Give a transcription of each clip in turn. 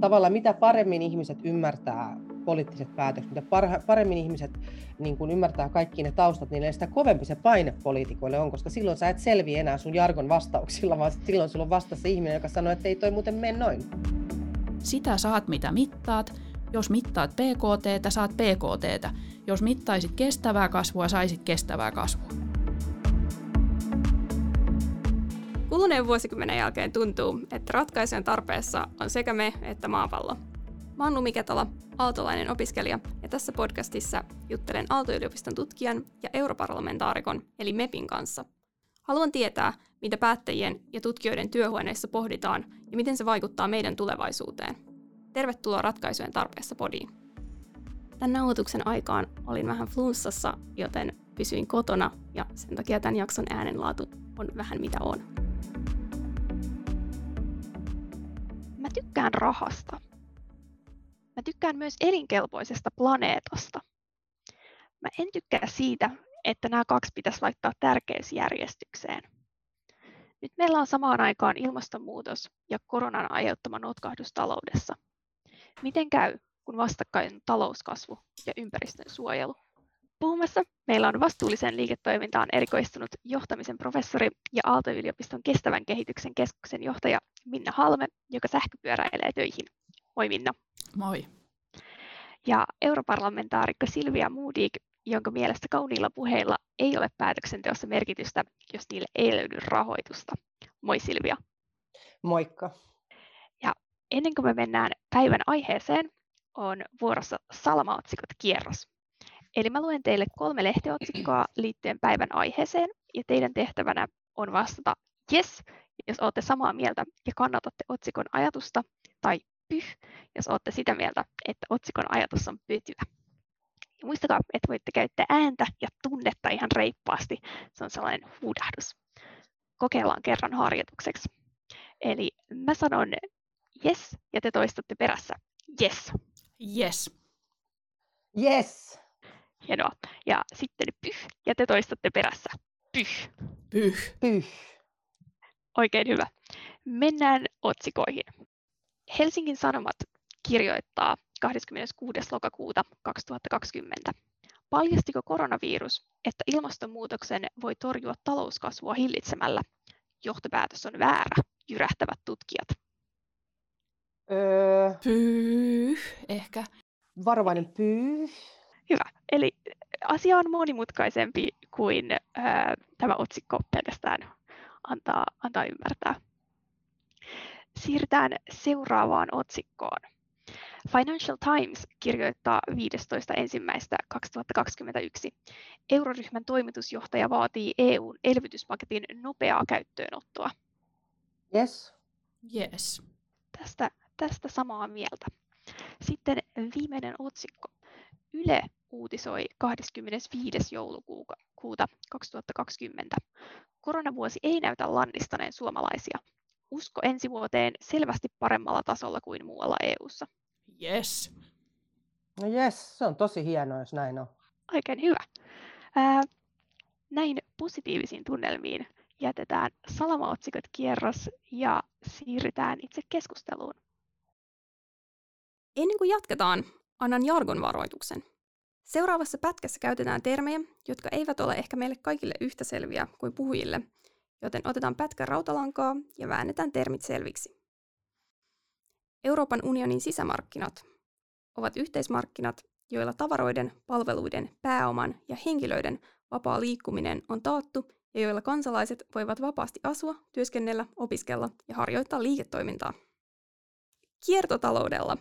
tavallaan mitä paremmin ihmiset ymmärtää poliittiset päätökset, mitä paremmin ihmiset niin kun ymmärtää kaikki ne taustat, niin sitä kovempi se paine poliitikoille on, koska silloin sä et selviä enää sun jargon vastauksilla, vaan silloin sulla on vastassa ihminen, joka sanoo, että ei toi muuten mene noin. Sitä saat mitä mittaat. Jos mittaat PKT, saat PKT. Jos mittaisit kestävää kasvua, saisit kestävää kasvua. Kuluneen vuosikymmenen jälkeen tuntuu, että ratkaisujen tarpeessa on sekä me että maapallo. Mä oon Lumi Ketala, aaltolainen opiskelija, ja tässä podcastissa juttelen Aalto-yliopiston tutkijan ja europarlamentaarikon, eli MEPin kanssa. Haluan tietää, mitä päättäjien ja tutkijoiden työhuoneissa pohditaan ja miten se vaikuttaa meidän tulevaisuuteen. Tervetuloa ratkaisujen tarpeessa podiin. Tämän nauhoituksen aikaan olin vähän flunssassa, joten pysyin kotona ja sen takia tämän jakson äänenlaatu on vähän mitä on. Mä tykkään rahasta. Mä tykkään myös elinkelpoisesta planeetasta. Mä en tykkää siitä, että nämä kaksi pitäisi laittaa tärkeysjärjestykseen. Nyt meillä on samaan aikaan ilmastonmuutos ja koronan aiheuttama notkahdus taloudessa. Miten käy, kun vastakkain talouskasvu ja ympäristön suojelu? Puhumassa meillä on vastuullisen liiketoimintaan erikoistunut johtamisen professori ja Aalto-yliopiston kestävän kehityksen keskuksen johtaja Minna Halme, joka sähköpyöräilee töihin. Moi Minna. Moi. Ja europarlamentaarikko Silvia Moodik, jonka mielestä kauniilla puheilla ei ole päätöksenteossa merkitystä, jos niille ei löydy rahoitusta. Moi Silvia. Moikka. Ja ennen kuin me mennään päivän aiheeseen, on vuorossa salamaotsikot kierros. Eli mä luen teille kolme lehtiotsikkoa liittyen päivän aiheeseen, ja teidän tehtävänä on vastata yes, jos olette samaa mieltä ja kannatatte otsikon ajatusta, tai pyh, jos olette sitä mieltä, että otsikon ajatus on pytyä. Ja muistakaa, että voitte käyttää ääntä ja tunnetta ihan reippaasti. Se on sellainen huudahdus. Kokeillaan kerran harjoitukseksi. Eli mä sanon yes ja te toistatte perässä yes. Yes. Yes. Hienoa. Ja sitten pyh ja te toistatte perässä pyh. Pyh. Pyh. Oikein hyvä. Mennään otsikoihin. Helsingin Sanomat kirjoittaa 26. lokakuuta 2020. Paljastiko koronavirus, että ilmastonmuutoksen voi torjua talouskasvua hillitsemällä? Johtopäätös on väärä, jyrähtävät tutkijat. Öö, Pyh, ehkä. varovainen pyh. Eli asia on monimutkaisempi kuin ää, tämä otsikko pelkästään antaa, antaa ymmärtää. Siirrytään seuraavaan otsikkoon. Financial Times kirjoittaa 15.1.2021. Euroryhmän toimitusjohtaja vaatii EUn elvytyspaketin nopeaa käyttöönottoa. Yes. Yes. Tästä, tästä samaa mieltä. Sitten viimeinen otsikko. Yle uutisoi 25. joulukuuta 2020. Koronavuosi ei näytä lannistaneen suomalaisia. Usko ensi vuoteen selvästi paremmalla tasolla kuin muualla EU:ssa. Yes. No yes, se on tosi hienoa, jos näin on. Oikein hyvä. Ää, näin positiivisiin tunnelmiin jätetään salamaotsikot kierros ja siirrytään itse keskusteluun. Ennen kuin jatketaan, annan jargon varoituksen. Seuraavassa pätkässä käytetään termejä, jotka eivät ole ehkä meille kaikille yhtä selviä kuin puhujille, joten otetaan pätkä rautalankaa ja väännetään termit selviksi. Euroopan unionin sisämarkkinat ovat yhteismarkkinat, joilla tavaroiden, palveluiden, pääoman ja henkilöiden vapaa liikkuminen on taattu ja joilla kansalaiset voivat vapaasti asua, työskennellä, opiskella ja harjoittaa liiketoimintaa. Kiertotaloudella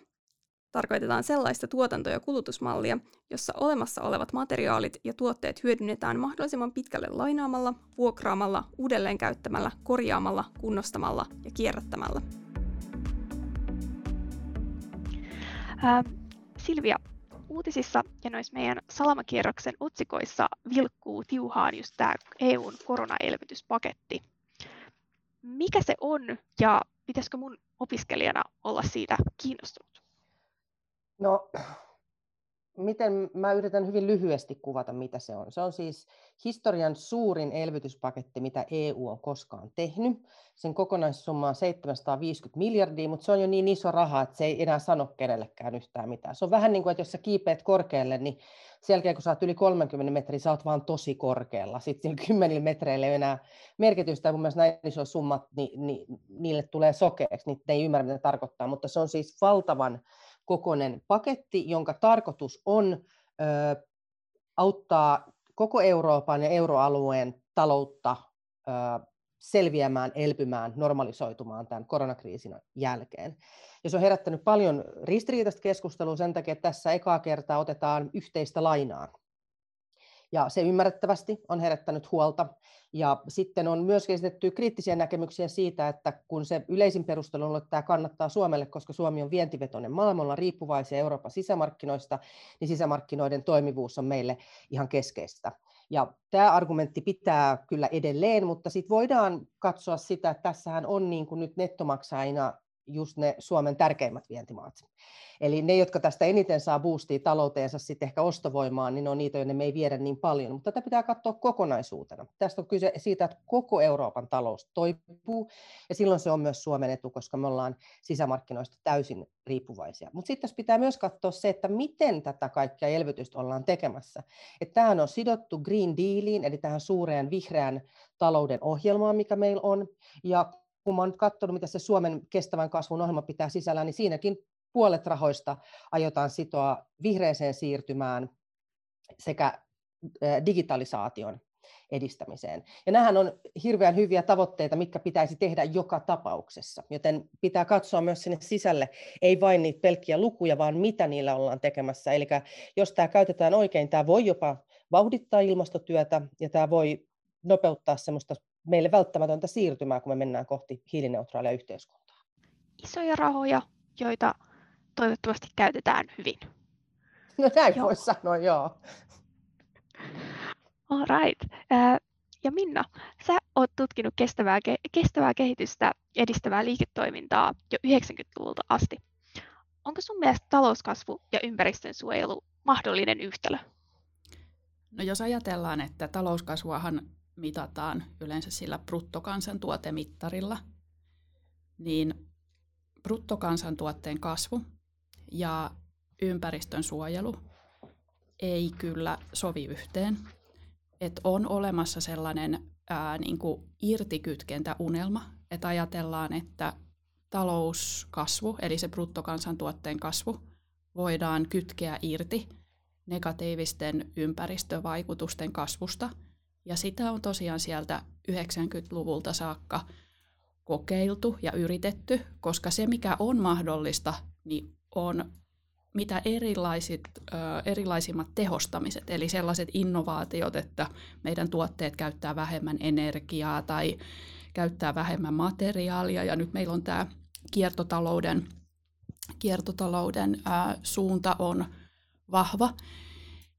tarkoitetaan sellaista tuotanto- ja kulutusmallia, jossa olemassa olevat materiaalit ja tuotteet hyödynnetään mahdollisimman pitkälle lainaamalla, vuokraamalla, uudelleenkäyttämällä, korjaamalla, kunnostamalla ja kierrättämällä. Ää, Silvia, uutisissa ja noissa meidän salamakierroksen otsikoissa vilkkuu tiuhaan just tämä EUn koronaelvytyspaketti. Mikä se on ja pitäisikö mun opiskelijana olla siitä kiinnostunut? No, miten mä yritän hyvin lyhyesti kuvata, mitä se on. Se on siis historian suurin elvytyspaketti, mitä EU on koskaan tehnyt. Sen kokonaissumma on 750 miljardia, mutta se on jo niin iso raha, että se ei enää sano kenellekään yhtään mitään. Se on vähän niin kuin, että jos sä kiipeät korkealle, niin sen jälkeen kun sä oot yli 30 metriä, sä oot vaan tosi korkealla. Sitten sillä 10 metreillä ei enää merkitystä, kun myös näin iso summat, niin, niin, niille tulee sokeeksi, niin ne ei ymmärrä, mitä tarkoittaa, mutta se on siis valtavan kokoinen paketti, jonka tarkoitus on ö, auttaa koko Euroopan ja euroalueen taloutta ö, selviämään, elpymään, normalisoitumaan tämän koronakriisin jälkeen. Ja se on herättänyt paljon ristiriitaista keskustelua sen takia, että tässä ekaa kertaa otetaan yhteistä lainaa. Ja se ymmärrettävästi on herättänyt huolta. Ja sitten on myös esitetty kriittisiä näkemyksiä siitä, että kun se yleisin perustelu on, että tämä kannattaa Suomelle, koska Suomi on vientivetoinen maailmalla riippuvaisia Euroopan sisämarkkinoista, niin sisämarkkinoiden toimivuus on meille ihan keskeistä. Ja tämä argumentti pitää kyllä edelleen, mutta sitten voidaan katsoa sitä, että tässähän on niin kuin nyt nettomaksajina just ne Suomen tärkeimmät vientimaat. Eli ne, jotka tästä eniten saa boostia talouteensa sitten ehkä ostovoimaan, niin on niitä, joiden me ei viedä niin paljon. Mutta tätä pitää katsoa kokonaisuutena. Tästä on kyse siitä, että koko Euroopan talous toipuu, ja silloin se on myös Suomen etu, koska me ollaan sisämarkkinoista täysin riippuvaisia. Mutta sitten pitää myös katsoa se, että miten tätä kaikkia elvytystä ollaan tekemässä. Että tämähän on sidottu Green Dealiin, eli tähän suureen vihreän talouden ohjelmaan, mikä meillä on, ja kun olen nyt katsonut, mitä se Suomen kestävän kasvun ohjelma pitää sisällä, niin siinäkin puolet rahoista aiotaan sitoa vihreäseen siirtymään sekä digitalisaation edistämiseen. Ja nämähän on hirveän hyviä tavoitteita, mitkä pitäisi tehdä joka tapauksessa, joten pitää katsoa myös sinne sisälle, ei vain niitä pelkkiä lukuja, vaan mitä niillä ollaan tekemässä. Eli jos tämä käytetään oikein, tämä voi jopa vauhdittaa ilmastotyötä ja tämä voi nopeuttaa semmoista meille välttämätöntä siirtymää, kun me mennään kohti hiilineutraalia yhteiskuntaa. Isoja rahoja, joita toivottavasti käytetään hyvin. No näin joo. voisi sanoa, joo. All right. Ja Minna, sä oot tutkinut kestävää, kestävää kehitystä edistävää liiketoimintaa jo 90-luvulta asti. Onko sun mielestä talouskasvu ja ympäristön suojelu mahdollinen yhtälö? No jos ajatellaan, että talouskasvuahan mitataan yleensä sillä bruttokansantuotemittarilla, niin bruttokansantuotteen kasvu ja ympäristön suojelu ei kyllä sovi yhteen. Et on olemassa sellainen ää, niin kuin irtikytkentäunelma, että ajatellaan, että talouskasvu, eli se bruttokansantuotteen kasvu, voidaan kytkeä irti negatiivisten ympäristövaikutusten kasvusta. Ja sitä on tosiaan sieltä 90-luvulta saakka kokeiltu ja yritetty, koska se mikä on mahdollista, niin on mitä erilaisit, erilaisimmat tehostamiset, eli sellaiset innovaatiot, että meidän tuotteet käyttää vähemmän energiaa tai käyttää vähemmän materiaalia, ja nyt meillä on tämä kiertotalouden, kiertotalouden suunta on vahva,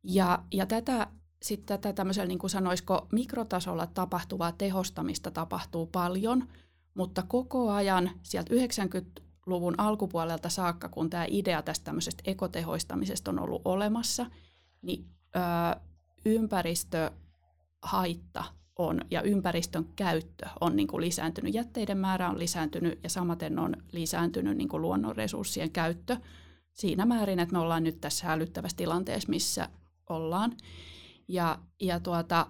ja, ja tätä sitten tätä tämmöisellä, niin kuin sanoisiko, mikrotasolla tapahtuvaa tehostamista tapahtuu paljon, mutta koko ajan sieltä 90 luvun alkupuolelta saakka, kun tämä idea tästä tämmöisestä ekotehoistamisesta on ollut olemassa, niin ö, ympäristöhaitta on ja ympäristön käyttö on niin kuin lisääntynyt. Jätteiden määrä on lisääntynyt ja samaten on lisääntynyt niin kuin luonnonresurssien käyttö siinä määrin, että me ollaan nyt tässä hälyttävässä tilanteessa, missä ollaan. Ja, ja tuota,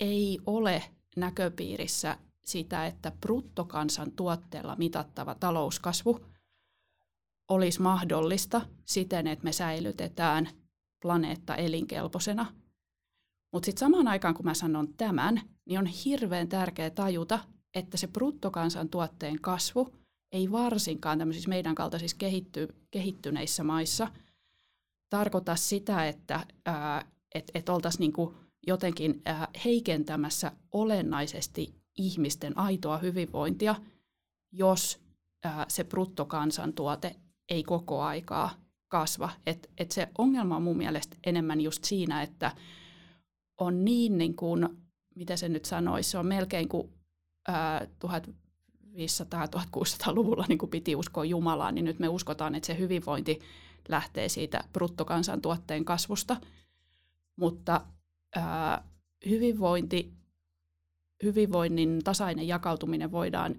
ei ole näköpiirissä sitä, että bruttokansantuotteella mitattava talouskasvu olisi mahdollista siten, että me säilytetään planeetta elinkelpoisena. Mutta sitten samaan aikaan, kun mä sanon tämän, niin on hirveän tärkeää tajuta, että se bruttokansantuotteen kasvu ei varsinkaan tämmöisissä meidän kaltaisissa kehitty, kehittyneissä maissa tarkoita sitä, että et, et oltaisiin niinku jotenkin ää, heikentämässä olennaisesti ihmisten aitoa hyvinvointia, jos ää, se bruttokansantuote ei koko aikaa kasva. Et, et se ongelma on mun mielestä enemmän just siinä, että on niin, niin kuin, mitä se nyt sanoisi, se on melkein kuin ää, 1500-1600-luvulla niin kuin piti uskoa Jumalaan, niin nyt me uskotaan, että se hyvinvointi lähtee siitä bruttokansantuotteen kasvusta. Mutta ää, hyvinvointi, hyvinvoinnin tasainen jakautuminen voidaan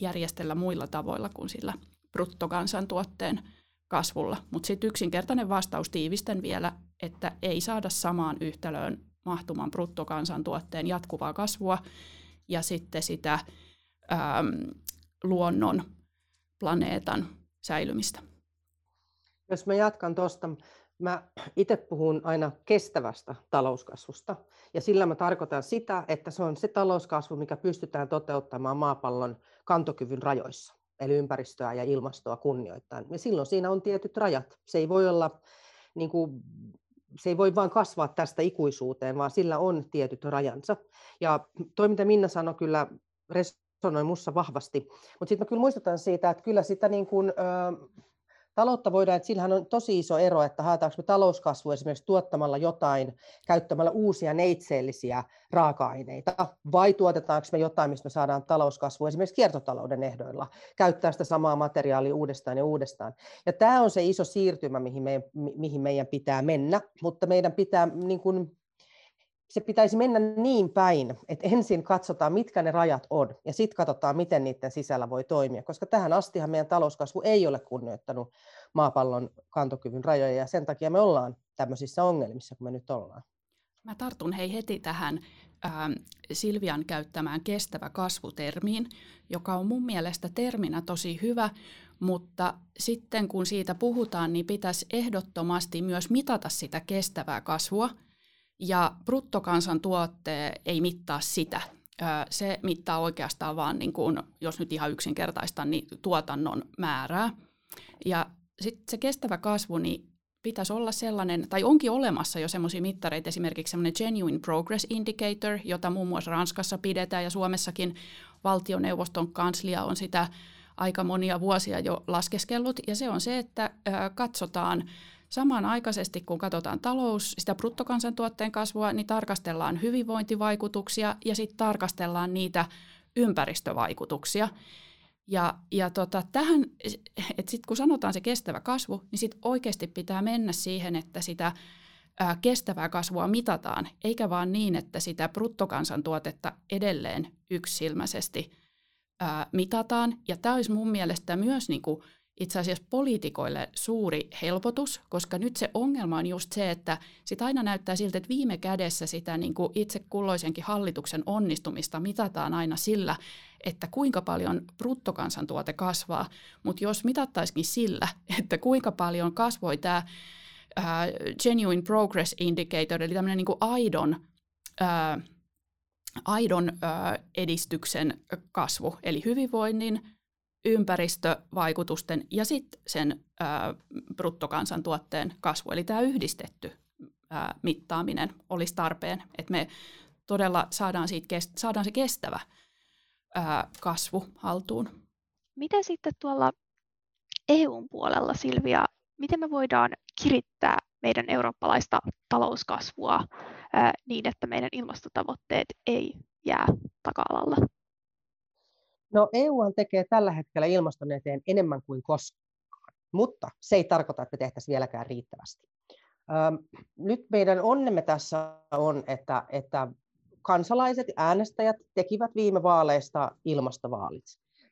järjestellä muilla tavoilla kuin sillä bruttokansantuotteen kasvulla. Mutta sitten yksinkertainen vastaus tiivistän vielä, että ei saada samaan yhtälöön mahtuman bruttokansantuotteen jatkuvaa kasvua ja sitten sitä äm, luonnon, planeetan säilymistä. Jos mä jatkan tuosta, mä itse puhun aina kestävästä talouskasvusta. Ja sillä mä tarkoitan sitä, että se on se talouskasvu, mikä pystytään toteuttamaan maapallon kantokyvyn rajoissa eli ympäristöä ja ilmastoa kunnioittain. Ja silloin siinä on tietyt rajat. Se ei voi olla niin kuin, se ei voi vain kasvaa tästä ikuisuuteen, vaan sillä on tietyt rajansa. Ja toi, mitä Minna sanoi, kyllä resonoi minussa vahvasti. Mutta sitten mä kyllä muistutan siitä, että kyllä sitä niin kuin, ö, taloutta voidaan, että sillähän on tosi iso ero, että haetaanko me talouskasvu esimerkiksi tuottamalla jotain, käyttämällä uusia neitseellisiä raaka-aineita, vai tuotetaanko me jotain, mistä me saadaan talouskasvu esimerkiksi kiertotalouden ehdoilla, käyttää sitä samaa materiaalia uudestaan ja uudestaan. Ja tämä on se iso siirtymä, mihin, me, mihin meidän pitää mennä, mutta meidän pitää niin kuin, se pitäisi mennä niin päin, että ensin katsotaan, mitkä ne rajat on, ja sitten katsotaan, miten niiden sisällä voi toimia, koska tähän astihan meidän talouskasvu ei ole kunnioittanut maapallon kantokyvyn rajoja, ja sen takia me ollaan tämmöisissä ongelmissa, kun me nyt ollaan. Mä tartun hei heti tähän äh, Silvian käyttämään kestävä kasvutermiin, joka on mun mielestä terminä tosi hyvä, mutta sitten kun siitä puhutaan, niin pitäisi ehdottomasti myös mitata sitä kestävää kasvua – ja bruttokansantuotte ei mittaa sitä. Se mittaa oikeastaan vaan, niin kuin, jos nyt ihan yksinkertaista, niin tuotannon määrää. Ja sitten se kestävä kasvu, niin pitäisi olla sellainen, tai onkin olemassa jo semmoisia mittareita, esimerkiksi semmoinen Genuine Progress Indicator, jota muun muassa Ranskassa pidetään ja Suomessakin valtioneuvoston kanslia on sitä aika monia vuosia jo laskeskellut, ja se on se, että katsotaan Samanaikaisesti, kun katsotaan talous, sitä bruttokansantuotteen kasvua, niin tarkastellaan hyvinvointivaikutuksia ja sitten tarkastellaan niitä ympäristövaikutuksia. Ja, ja tota, tähän, että sitten kun sanotaan se kestävä kasvu, niin sitten oikeasti pitää mennä siihen, että sitä ää, kestävää kasvua mitataan, eikä vaan niin, että sitä bruttokansantuotetta edelleen yksilmäisesti ää, mitataan. Ja tämä olisi mun mielestä myös niin kuin itse asiassa poliitikoille suuri helpotus, koska nyt se ongelma on just se, että sit aina näyttää siltä, että viime kädessä sitä niin kuin itse kulloisenkin hallituksen onnistumista mitataan aina sillä, että kuinka paljon bruttokansantuote kasvaa, mutta jos mitattaisikin sillä, että kuinka paljon kasvoi tämä Genuine Progress Indicator, eli tämmöinen niin kuin aidon uh, aidon edistyksen kasvu, eli hyvinvoinnin, ympäristövaikutusten ja sitten sen ää, bruttokansantuotteen kasvu. Eli tämä yhdistetty ää, mittaaminen olisi tarpeen, että me todella saadaan, siitä, saadaan se kestävä ää, kasvu haltuun. Miten sitten tuolla EUn puolella, Silvia, miten me voidaan kirittää meidän eurooppalaista talouskasvua ää, niin, että meidän ilmastotavoitteet ei jää taka-alalla? No EU tekee tällä hetkellä ilmaston eteen enemmän kuin koskaan, mutta se ei tarkoita, että tehtäisiin vieläkään riittävästi. Nyt meidän onnemme tässä on, että, että kansalaiset äänestäjät tekivät viime vaaleista ilmastovaalit.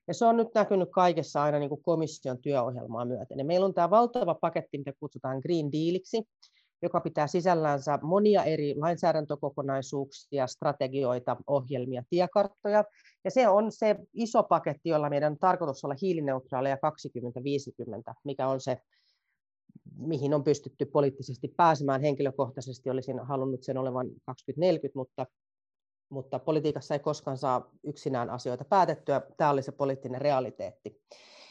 Ja se on nyt näkynyt kaikessa aina niin kuin komission työohjelmaa myöten. Ja meillä on tämä valtava paketti, mitä kutsutaan Green Dealiksi, joka pitää sisällänsä monia eri lainsäädäntökokonaisuuksia, strategioita, ohjelmia, tiekarttoja. Ja se on se iso paketti, jolla meidän on tarkoitus olla hiilineutraaleja 2050, mikä on se, mihin on pystytty poliittisesti pääsemään. Henkilökohtaisesti olisin halunnut sen olevan 2040, mutta, mutta politiikassa ei koskaan saa yksinään asioita päätettyä. Tämä oli se poliittinen realiteetti.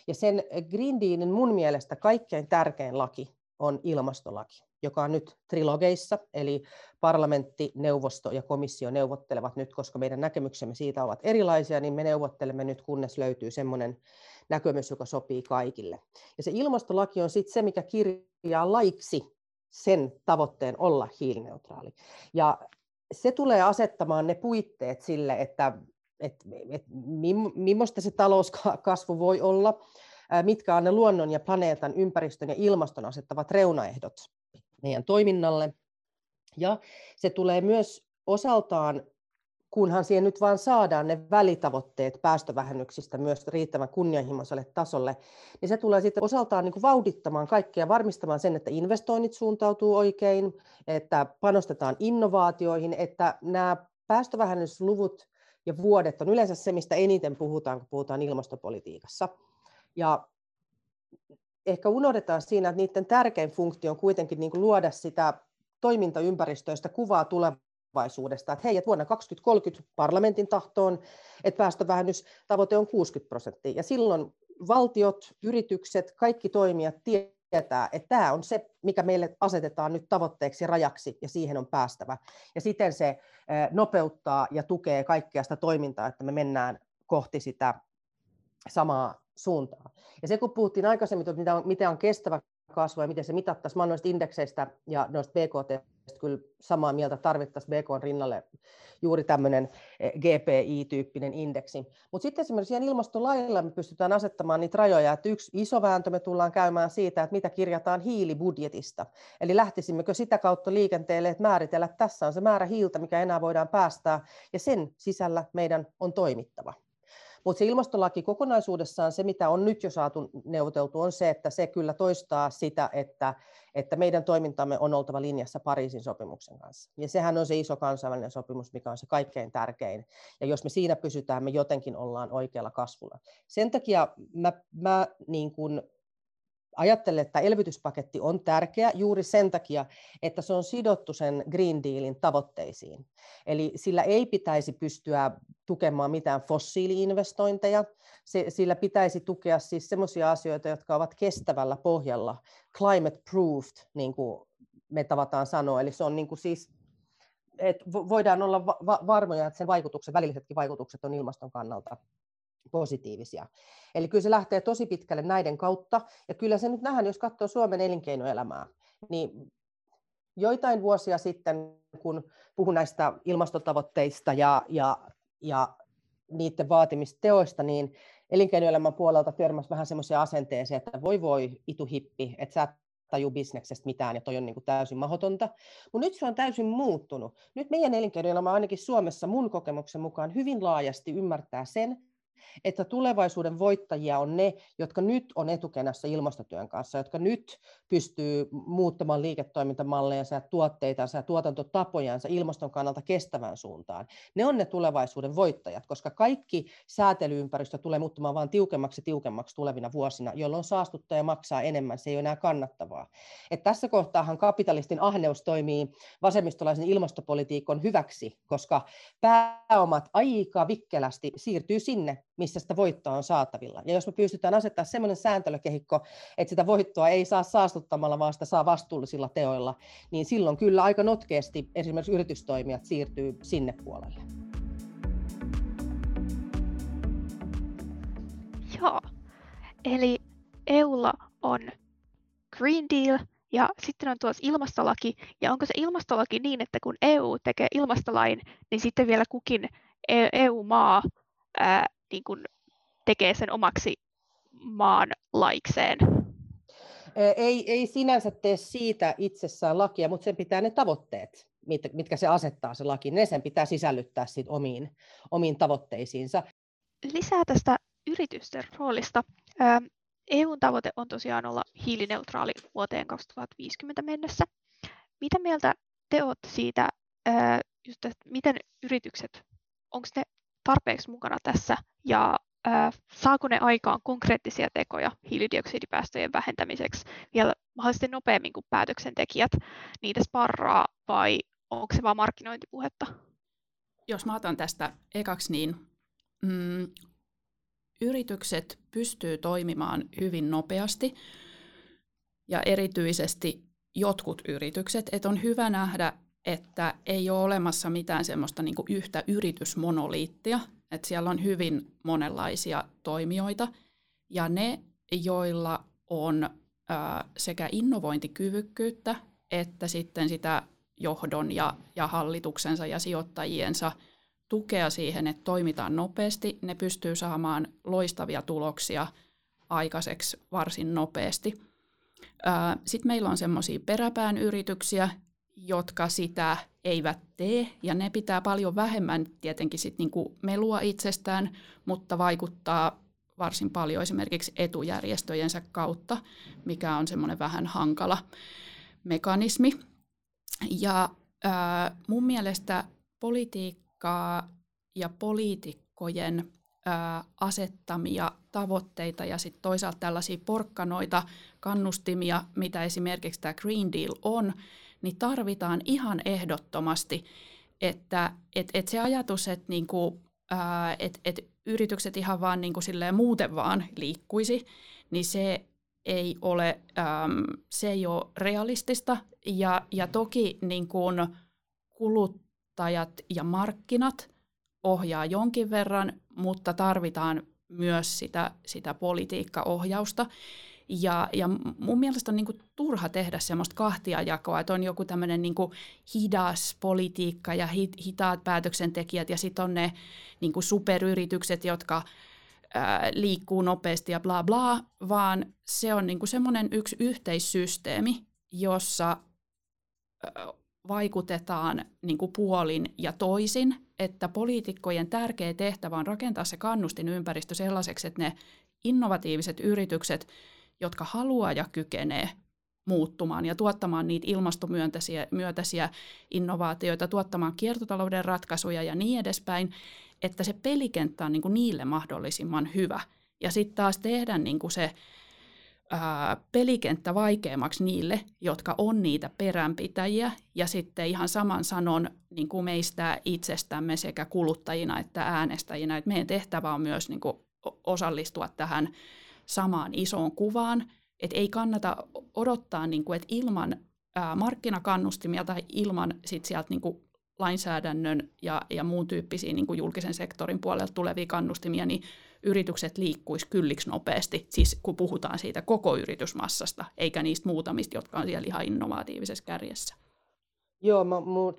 Ja sen Green Dealin mun mielestä kaikkein tärkein laki on ilmastolaki joka on nyt trilogeissa, eli parlamentti, neuvosto ja komissio neuvottelevat nyt, koska meidän näkemyksemme siitä ovat erilaisia, niin me neuvottelemme nyt, kunnes löytyy semmoinen näkemys, joka sopii kaikille. Ja se ilmastolaki on sitten se, mikä kirjaa laiksi sen tavoitteen olla hiilineutraali. Ja se tulee asettamaan ne puitteet sille, että, että, että millaista se talouskasvu voi olla, mitkä on ne luonnon ja planeetan, ympäristön ja ilmaston asettavat reunaehdot meidän toiminnalle. Ja se tulee myös osaltaan kunhan siihen nyt vaan saadaan ne välitavoitteet päästövähennyksistä myös riittävän kunnianhimoiselle tasolle, niin se tulee sitten osaltaan niin kuin vauhdittamaan kaikkea, varmistamaan sen, että investoinnit suuntautuu oikein, että panostetaan innovaatioihin, että nämä päästövähennysluvut ja vuodet on yleensä se, mistä eniten puhutaan, kun puhutaan ilmastopolitiikassa. Ja ehkä unohdetaan siinä, että niiden tärkein funktio on kuitenkin niin kuin luoda sitä toimintaympäristöistä kuvaa tulevaisuudesta, että hei, että vuonna 2030 parlamentin tahtoon, että päästövähennystavoite on 60 prosenttia. Ja silloin valtiot, yritykset, kaikki toimijat tietää, että tämä on se, mikä meille asetetaan nyt tavoitteeksi rajaksi, ja siihen on päästävä. Ja siten se nopeuttaa ja tukee kaikkea sitä toimintaa, että me mennään kohti sitä samaa suuntaa. Ja se, kun puhuttiin aikaisemmin, että mitä on, mitä on kestävä kasvu ja miten se mitattaisiin, mä olen noista indekseistä ja noista BKT kyllä samaa mieltä tarvittaisiin BK rinnalle juuri tämmöinen eh, GPI-tyyppinen indeksi. Mutta sitten esimerkiksi siihen ilmastolailla me pystytään asettamaan niitä rajoja, että yksi iso vääntö me tullaan käymään siitä, että mitä kirjataan hiilibudjetista. Eli lähtisimmekö sitä kautta liikenteelle, että määritellä, että tässä on se määrä hiiltä, mikä enää voidaan päästää, ja sen sisällä meidän on toimittava. Mutta se ilmastolaki kokonaisuudessaan, se mitä on nyt jo saatu neuvoteltu, on se, että se kyllä toistaa sitä, että, että meidän toimintamme on oltava linjassa Pariisin sopimuksen kanssa. Ja sehän on se iso kansainvälinen sopimus, mikä on se kaikkein tärkein. Ja jos me siinä pysytään, me jotenkin ollaan oikealla kasvulla. Sen takia mä, mä niin kuin ajattelen, että elvytyspaketti on tärkeä juuri sen takia, että se on sidottu sen Green Dealin tavoitteisiin. Eli sillä ei pitäisi pystyä tukemaan mitään fossiiliinvestointeja, se, sillä pitäisi tukea siis sellaisia asioita, jotka ovat kestävällä pohjalla, climate proofed, niin kuin me tavataan sanoa, eli se on niin kuin siis että voidaan olla va- varmoja, että sen vaikutukset, välillisetkin vaikutukset on ilmaston kannalta positiivisia. Eli kyllä se lähtee tosi pitkälle näiden kautta, ja kyllä se nyt nähdään, jos katsoo Suomen elinkeinoelämää, niin joitain vuosia sitten, kun puhun näistä ilmastotavoitteista ja, ja, ja niiden vaatimista teoista, niin elinkeinoelämän puolelta törmäsi vähän semmoisia asenteeseen, että voi voi itu hippi, että sä et taju bisneksestä mitään ja toi on niin kuin täysin mahdotonta. Mutta nyt se on täysin muuttunut. Nyt meidän elinkeinoelämä ainakin Suomessa mun kokemuksen mukaan hyvin laajasti ymmärtää sen, että tulevaisuuden voittajia on ne, jotka nyt on etukenässä ilmastotyön kanssa, jotka nyt pystyy muuttamaan liiketoimintamallejansa ja tuotteitansa ja tuotantotapojansa ilmaston kannalta kestävään suuntaan. Ne on ne tulevaisuuden voittajat, koska kaikki säätelyympäristö tulee muuttumaan vain tiukemmaksi tiukemmaksi tulevina vuosina, jolloin saastuttaja maksaa enemmän, se ei ole enää kannattavaa. Et tässä kohtaahan kapitalistin ahneus toimii vasemmistolaisen ilmastopolitiikon hyväksi, koska pääomat aika vikkelästi siirtyy sinne, missä sitä voittoa on saatavilla. Ja jos me pystytään asettamaan sellainen sääntelykehikko, että sitä voittoa ei saa saastuttamalla, vaan sitä saa vastuullisilla teoilla, niin silloin kyllä aika notkeasti esimerkiksi yritystoimijat siirtyy sinne puolelle. Joo, eli EUlla on Green Deal ja sitten on tuossa ilmastolaki. Ja onko se ilmastolaki niin, että kun EU tekee ilmastolain, niin sitten vielä kukin EU-maa e ää, niin kuin tekee sen omaksi maan laikseen. Ei, ei sinänsä tee siitä itsessään lakia, mutta sen pitää ne tavoitteet, mitkä se asettaa se laki, ne sen pitää sisällyttää sit omiin, omiin tavoitteisiinsa. Lisää tästä yritysten roolista. EUn tavoite on tosiaan olla hiilineutraali vuoteen 2050 mennessä. Mitä mieltä te olette siitä, just, että miten yritykset, onko ne tarpeeksi mukana tässä? Ja äh, saako ne aikaan konkreettisia tekoja hiilidioksidipäästöjen vähentämiseksi? Vielä mahdollisesti nopeammin kuin päätöksentekijät. Niitä sparraa vai onko se vain markkinointipuhetta? Jos mä otan tästä ekaksi, niin mm, yritykset pystyy toimimaan hyvin nopeasti. Ja erityisesti jotkut yritykset, että on hyvä nähdä että ei ole olemassa mitään semmoista niin kuin yhtä yritysmonoliittia, että siellä on hyvin monenlaisia toimijoita, ja ne, joilla on ää, sekä innovointikyvykkyyttä että sitten sitä johdon ja, ja hallituksensa ja sijoittajiensa tukea siihen, että toimitaan nopeasti, ne pystyy saamaan loistavia tuloksia aikaiseksi varsin nopeasti. Sitten meillä on semmoisia peräpään yrityksiä, jotka sitä eivät tee, ja ne pitää paljon vähemmän tietenkin sit niinku melua itsestään, mutta vaikuttaa varsin paljon esimerkiksi etujärjestöjensä kautta, mikä on semmoinen vähän hankala mekanismi. Ja ää, mun mielestä politiikkaa ja poliitikkojen ää, asettamia tavoitteita ja sitten toisaalta tällaisia porkkanoita, kannustimia, mitä esimerkiksi tämä Green Deal on, niin tarvitaan ihan ehdottomasti, että et, et se ajatus, että niinku, et, et yritykset ihan vaan niinku muuten vaan liikkuisi, niin se ei ole, äm, se ei ole realistista. Ja, ja toki niin kuin kuluttajat ja markkinat ohjaa jonkin verran, mutta tarvitaan myös sitä, sitä politiikkaohjausta. Ja, ja mun mielestä on niin kuin turha tehdä semmoista kahtiajakoa, että on joku tämmöinen niin kuin hidas politiikka ja hit, hitaat päätöksentekijät ja sitten on ne niin kuin superyritykset, jotka ää, liikkuu nopeasti ja bla bla, vaan se on niin kuin semmoinen yksi yhteissysteemi, jossa ää, vaikutetaan niin kuin puolin ja toisin, että poliitikkojen tärkeä tehtävä on rakentaa se kannustin ympäristö sellaiseksi, että ne innovatiiviset yritykset, jotka haluaa ja kykenee muuttumaan ja tuottamaan niitä ilmastomyönteisiä innovaatioita, tuottamaan kiertotalouden ratkaisuja ja niin edespäin, että se pelikenttä on niin kuin niille mahdollisimman hyvä. Ja sitten taas tehdä niin kuin se ää, pelikenttä vaikeammaksi niille, jotka on niitä peränpitäjiä, ja sitten ihan saman sanon niin kuin meistä itsestämme sekä kuluttajina että äänestäjinä, että meidän tehtävä on myös niin kuin osallistua tähän samaan isoon kuvaan, että ei kannata odottaa, niin kuin, että ilman ää, markkinakannustimia tai ilman sit sieltä niin kuin lainsäädännön ja, ja muun tyyppisiä niin kuin julkisen sektorin puolelta tulevia kannustimia, niin yritykset liikkuisi kylliksi nopeasti, siis kun puhutaan siitä koko yritysmassasta, eikä niistä muutamista, jotka on siellä ihan innovatiivisessa kärjessä. Joo,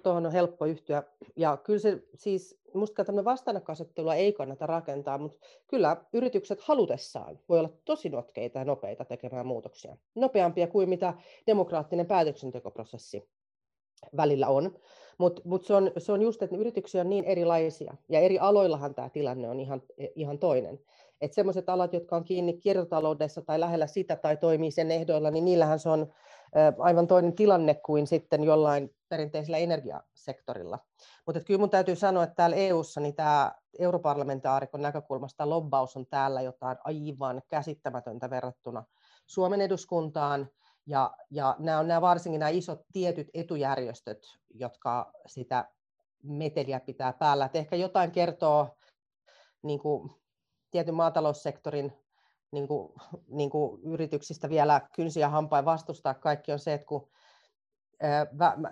tuohon on helppo yhtyä. Ja kyllä se siis, musta tämmöinen vastakkainasettelua ei kannata rakentaa, mutta kyllä yritykset halutessaan voi olla tosi notkeita ja nopeita tekemään muutoksia. Nopeampia kuin mitä demokraattinen päätöksentekoprosessi välillä on. Mutta mut se, on, se on just, että yrityksiä on niin erilaisia, ja eri aloillahan tämä tilanne on ihan, ihan toinen. Että sellaiset alat, jotka on kiinni kiertotaloudessa tai lähellä sitä tai toimii sen ehdoilla, niin niillähän se on aivan toinen tilanne kuin sitten jollain perinteisellä energiasektorilla. Mutta kyllä mun täytyy sanoa, että täällä EU-ssa niin tämä europarlamentaarikon näkökulmasta lobbaus on täällä jotain aivan käsittämätöntä verrattuna Suomen eduskuntaan, ja, ja nämä on nämä varsinkin nämä isot tietyt etujärjestöt, jotka sitä meteliä pitää päällä. Et ehkä jotain kertoo niin kuin, tietyn maataloussektorin niin kuin, niin kuin yrityksistä vielä kynsiä hampain vastustaa kaikki on se, että kun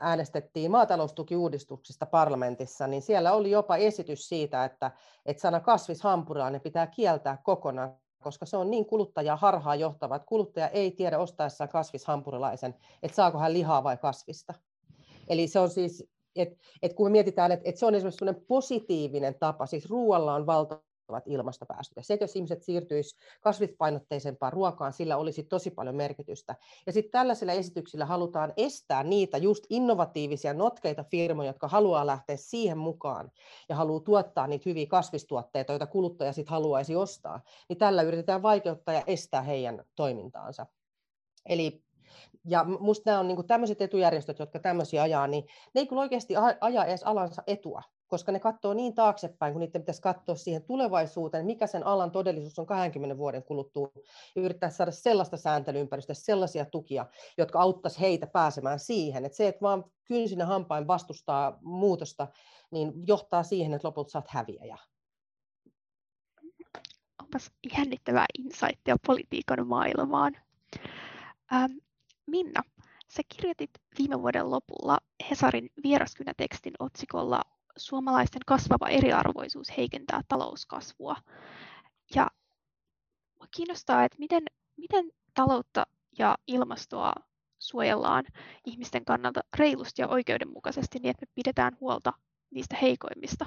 äänestettiin maataloustukiuudistuksesta parlamentissa, niin siellä oli jopa esitys siitä, että, että sana kasvishampurilainen pitää kieltää kokonaan, koska se on niin kuluttaja harhaa johtava, että kuluttaja ei tiedä ostaessaan kasvishampurilaisen, että saako hän lihaa vai kasvista. Eli se on siis, että et kun me mietitään, että et se on esimerkiksi positiivinen tapa, siis ruoalla on valta ilmastopäästöjä. Se, että jos ihmiset siirtyisivät kasvispainotteisempaan ruokaan, sillä olisi tosi paljon merkitystä. Ja sitten tällaisilla esityksillä halutaan estää niitä just innovatiivisia, notkeita firmoja, jotka haluaa lähteä siihen mukaan ja haluaa tuottaa niitä hyviä kasvistuotteita, joita kuluttaja sitten haluaisi ostaa. Niin tällä yritetään vaikeuttaa ja estää heidän toimintaansa. Eli ja minusta nämä on niin tämmöiset etujärjestöt, jotka tämmöisiä ajaa, niin ne ei kyllä oikeasti aja edes alansa etua, koska ne katsoo niin taaksepäin, kun niiden pitäisi katsoa siihen tulevaisuuteen, mikä sen alan todellisuus on 20 vuoden kuluttua, ja yrittää saada sellaista sääntelyympäristöä, sellaisia tukia, jotka auttaisi heitä pääsemään siihen. Että se, että vaan kynsinä hampain vastustaa muutosta, niin johtaa siihen, että lopulta saat häviäjä. Onpas jännittävää insightia politiikan maailmaan. Ähm, Minna, sä kirjoitit viime vuoden lopulla Hesarin vieraskynätekstin otsikolla suomalaisten kasvava eriarvoisuus heikentää talouskasvua. Ja kiinnostaa, että miten, miten taloutta ja ilmastoa suojellaan ihmisten kannalta reilusti ja oikeudenmukaisesti niin, että me pidetään huolta niistä heikoimmista.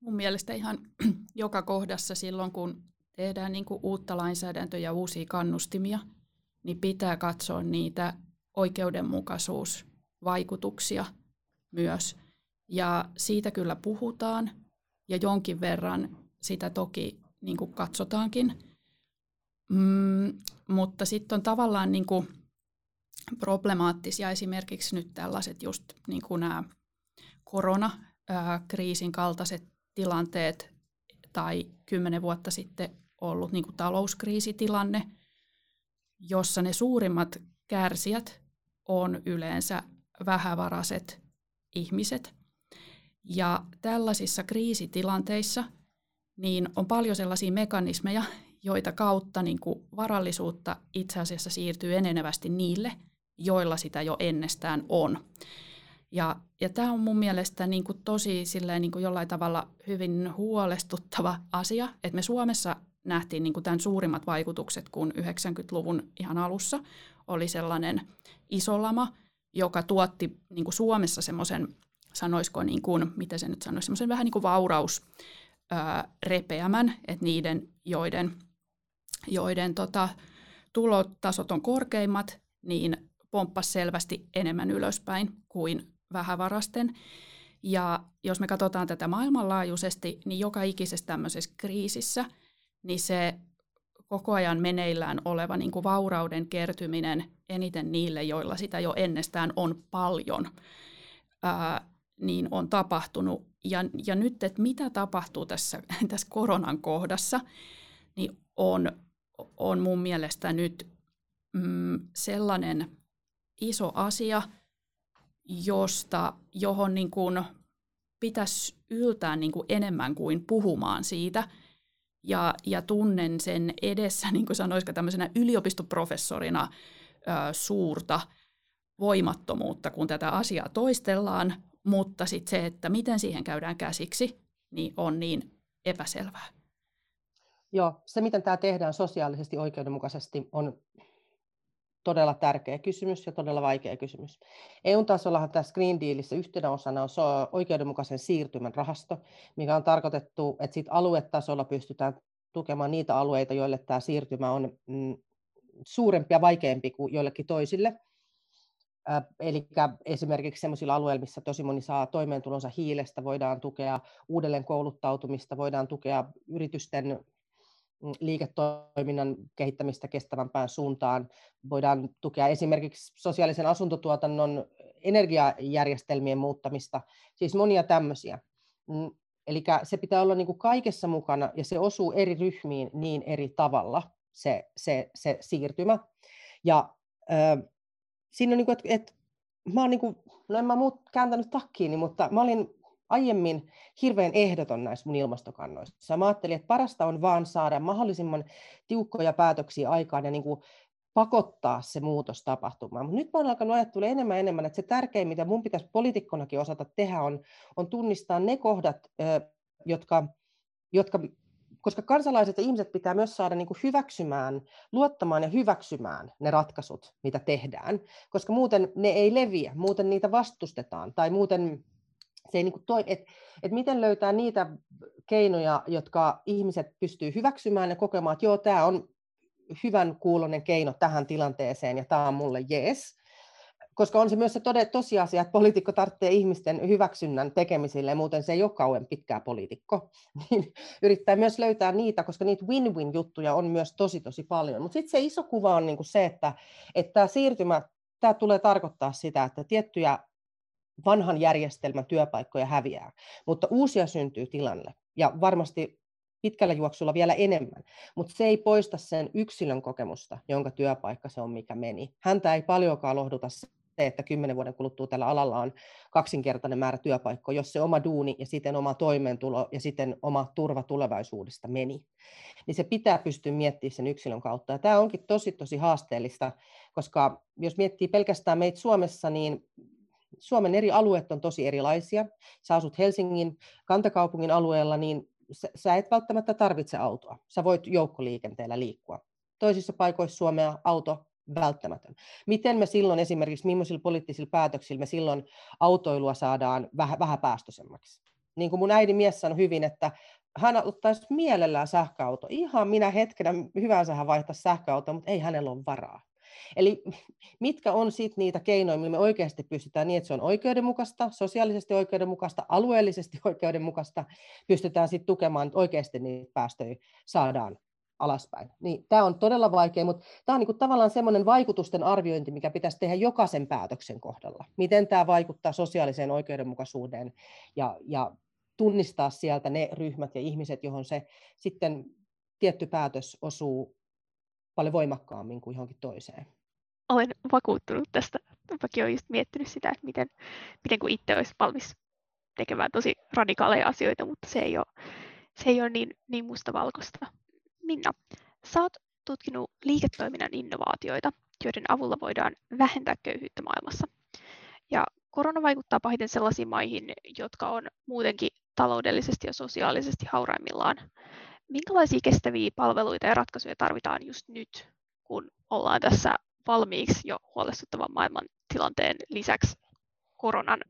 Mun mielestä ihan joka kohdassa silloin, kun tehdään niin kuin uutta lainsäädäntöä ja uusia kannustimia, niin pitää katsoa niitä oikeudenmukaisuusvaikutuksia myös. Ja siitä kyllä puhutaan ja jonkin verran sitä toki niin kuin katsotaankin. Mm, mutta sitten on tavallaan niin kuin problemaattisia esimerkiksi nyt tällaiset just niin kuin nämä koronakriisin kaltaiset tilanteet tai kymmenen vuotta sitten ollut niin kuin talouskriisitilanne, jossa ne suurimmat kärsijät on yleensä vähävaraiset ihmiset. Ja tällaisissa kriisitilanteissa niin on paljon sellaisia mekanismeja, joita kautta niin kuin varallisuutta itse asiassa siirtyy enenevästi niille, joilla sitä jo ennestään on. Ja, ja tämä on mun mielestä niin kuin tosi silleen, niin kuin jollain tavalla hyvin huolestuttava asia, että me Suomessa nähtiin niin kuin tämän suurimmat vaikutukset, kun 90-luvun ihan alussa oli sellainen iso lama, joka tuotti niin kuin Suomessa semmoisen, sanoisiko, niin kuin, miten se nyt sanoisi, semmoisen vähän niin kuin vauraus repeämän, että niiden, joiden, joiden tota, tulotasot on korkeimmat, niin pomppasi selvästi enemmän ylöspäin kuin vähävarasten. Ja jos me katsotaan tätä maailmanlaajuisesti, niin joka ikisessä tämmöisessä kriisissä, niin se koko ajan meneillään oleva niin kuin vaurauden kertyminen eniten niille, joilla sitä jo ennestään on paljon, ää, niin on tapahtunut. Ja, ja nyt, että mitä tapahtuu tässä, tässä koronan kohdassa, niin on, on mun mielestä nyt mm, sellainen iso asia, josta, johon niin kuin pitäisi yltää niin kuin enemmän kuin puhumaan siitä. Ja, ja tunnen sen edessä, niin kuin sanoisiko tämmöisenä yliopistoprofessorina, ö, suurta voimattomuutta, kun tätä asiaa toistellaan, mutta sitten se, että miten siihen käydään käsiksi, niin on niin epäselvää. Joo, se miten tämä tehdään sosiaalisesti oikeudenmukaisesti on todella tärkeä kysymys ja todella vaikea kysymys. EU-tasollahan tässä Green Dealissa yhtenä osana on oikeudenmukaisen siirtymän rahasto, mikä on tarkoitettu, että sit aluetasolla pystytään tukemaan niitä alueita, joille tämä siirtymä on mm, suurempi ja vaikeampi kuin joillekin toisille. Eli esimerkiksi sellaisilla alueilla, missä tosi moni saa toimeentulonsa hiilestä, voidaan tukea uudelleen kouluttautumista, voidaan tukea yritysten mm, liiketoiminnan kehittämistä kestävämpään suuntaan. Voidaan tukea esimerkiksi sosiaalisen asuntotuotannon energiajärjestelmien muuttamista, siis monia tämmöisiä. Mm, Eli se pitää olla niin kuin kaikessa mukana ja se osuu eri ryhmiin niin eri tavalla, se, se, se siirtymä. Ja siinä on niin kuin, että, että mä oon niin kuin, no en mä muut kääntänyt takkiini, mutta mä olin aiemmin hirveän ehdoton näissä mun ilmastokannoissa. Mä ajattelin, että parasta on vaan saada mahdollisimman tiukkoja päätöksiä aikaan ja niin kuin pakottaa se muutos tapahtumaan. Mutta nyt mä oon alkanut ajattelemaan enemmän enemmän, että se tärkein, mitä mun pitäisi poliitikkonakin osata tehdä, on, on tunnistaa ne kohdat, jotka, jotka koska kansalaiset ja ihmiset pitää myös saada niin kuin hyväksymään, luottamaan ja hyväksymään ne ratkaisut, mitä tehdään, koska muuten ne ei leviä, muuten niitä vastustetaan tai muuten se ei niin kuin toi, et, et miten löytää niitä keinoja, jotka ihmiset pystyy hyväksymään ja kokemaan, että joo, tämä on hyvän kuulonen keino tähän tilanteeseen ja tämä on mulle jees. Koska on se myös se tode, tosiasia, että poliitikko tarvitsee ihmisten hyväksynnän tekemisille, muuten se ei ole kauan pitkää poliitikko. Niin yrittää myös löytää niitä, koska niitä win-win-juttuja on myös tosi tosi paljon. Mutta sitten se iso kuva on niinku se, että, että tämä siirtymä, tämä tulee tarkoittaa sitä, että tiettyjä vanhan järjestelmän työpaikkoja häviää, mutta uusia syntyy tilalle. Ja varmasti pitkällä juoksulla vielä enemmän, mutta se ei poista sen yksilön kokemusta, jonka työpaikka se on, mikä meni. Häntä ei paljonkaan lohduta se, että kymmenen vuoden kuluttua tällä alalla on kaksinkertainen määrä työpaikkoja, jos se oma duuni ja sitten oma toimeentulo ja sitten oma turva tulevaisuudesta meni. Niin se pitää pystyä miettimään sen yksilön kautta. Ja tämä onkin tosi, tosi haasteellista, koska jos miettii pelkästään meitä Suomessa, niin Suomen eri alueet on tosi erilaisia. Sä asut Helsingin kantakaupungin alueella, niin sä, et välttämättä tarvitse autoa. Sä voit joukkoliikenteellä liikkua. Toisissa paikoissa Suomea auto välttämätön. Miten me silloin esimerkiksi, millaisilla poliittisilla päätöksillä me silloin autoilua saadaan vähän, vähän päästöisemmäksi? Niin kuin mun äidin mies sanoi hyvin, että hän ottaisi mielellään sähköauto. Ihan minä hetkenä hyvänsä hän vaihtaisi sähköautoa, mutta ei hänellä ole varaa. Eli mitkä on sitten niitä keinoja, millä me oikeasti pystytään niin, että se on oikeudenmukaista, sosiaalisesti oikeudenmukaista, alueellisesti oikeudenmukaista, pystytään sitten tukemaan, että oikeasti niitä päästöjä saadaan alaspäin. Niin, tämä on todella vaikea, mutta tämä on niinku tavallaan semmoinen vaikutusten arviointi, mikä pitäisi tehdä jokaisen päätöksen kohdalla. Miten tämä vaikuttaa sosiaaliseen oikeudenmukaisuuteen ja, ja tunnistaa sieltä ne ryhmät ja ihmiset, johon se sitten tietty päätös osuu paljon voimakkaammin kuin johonkin toiseen. Olen vakuuttunut tästä. Mäkin olen just miettinyt sitä, että miten, miten kun itse olisi valmis tekemään tosi radikaaleja asioita, mutta se ei ole, se ei ole niin, niin mustavalkoista. Minna, sä oot tutkinut liiketoiminnan innovaatioita, joiden avulla voidaan vähentää köyhyyttä maailmassa. Ja korona vaikuttaa pahiten sellaisiin maihin, jotka on muutenkin taloudellisesti ja sosiaalisesti hauraimmillaan. Minkälaisia kestäviä palveluita ja ratkaisuja tarvitaan just nyt, kun ollaan tässä valmiiksi jo huolestuttavan maailman tilanteen lisäksi koronan,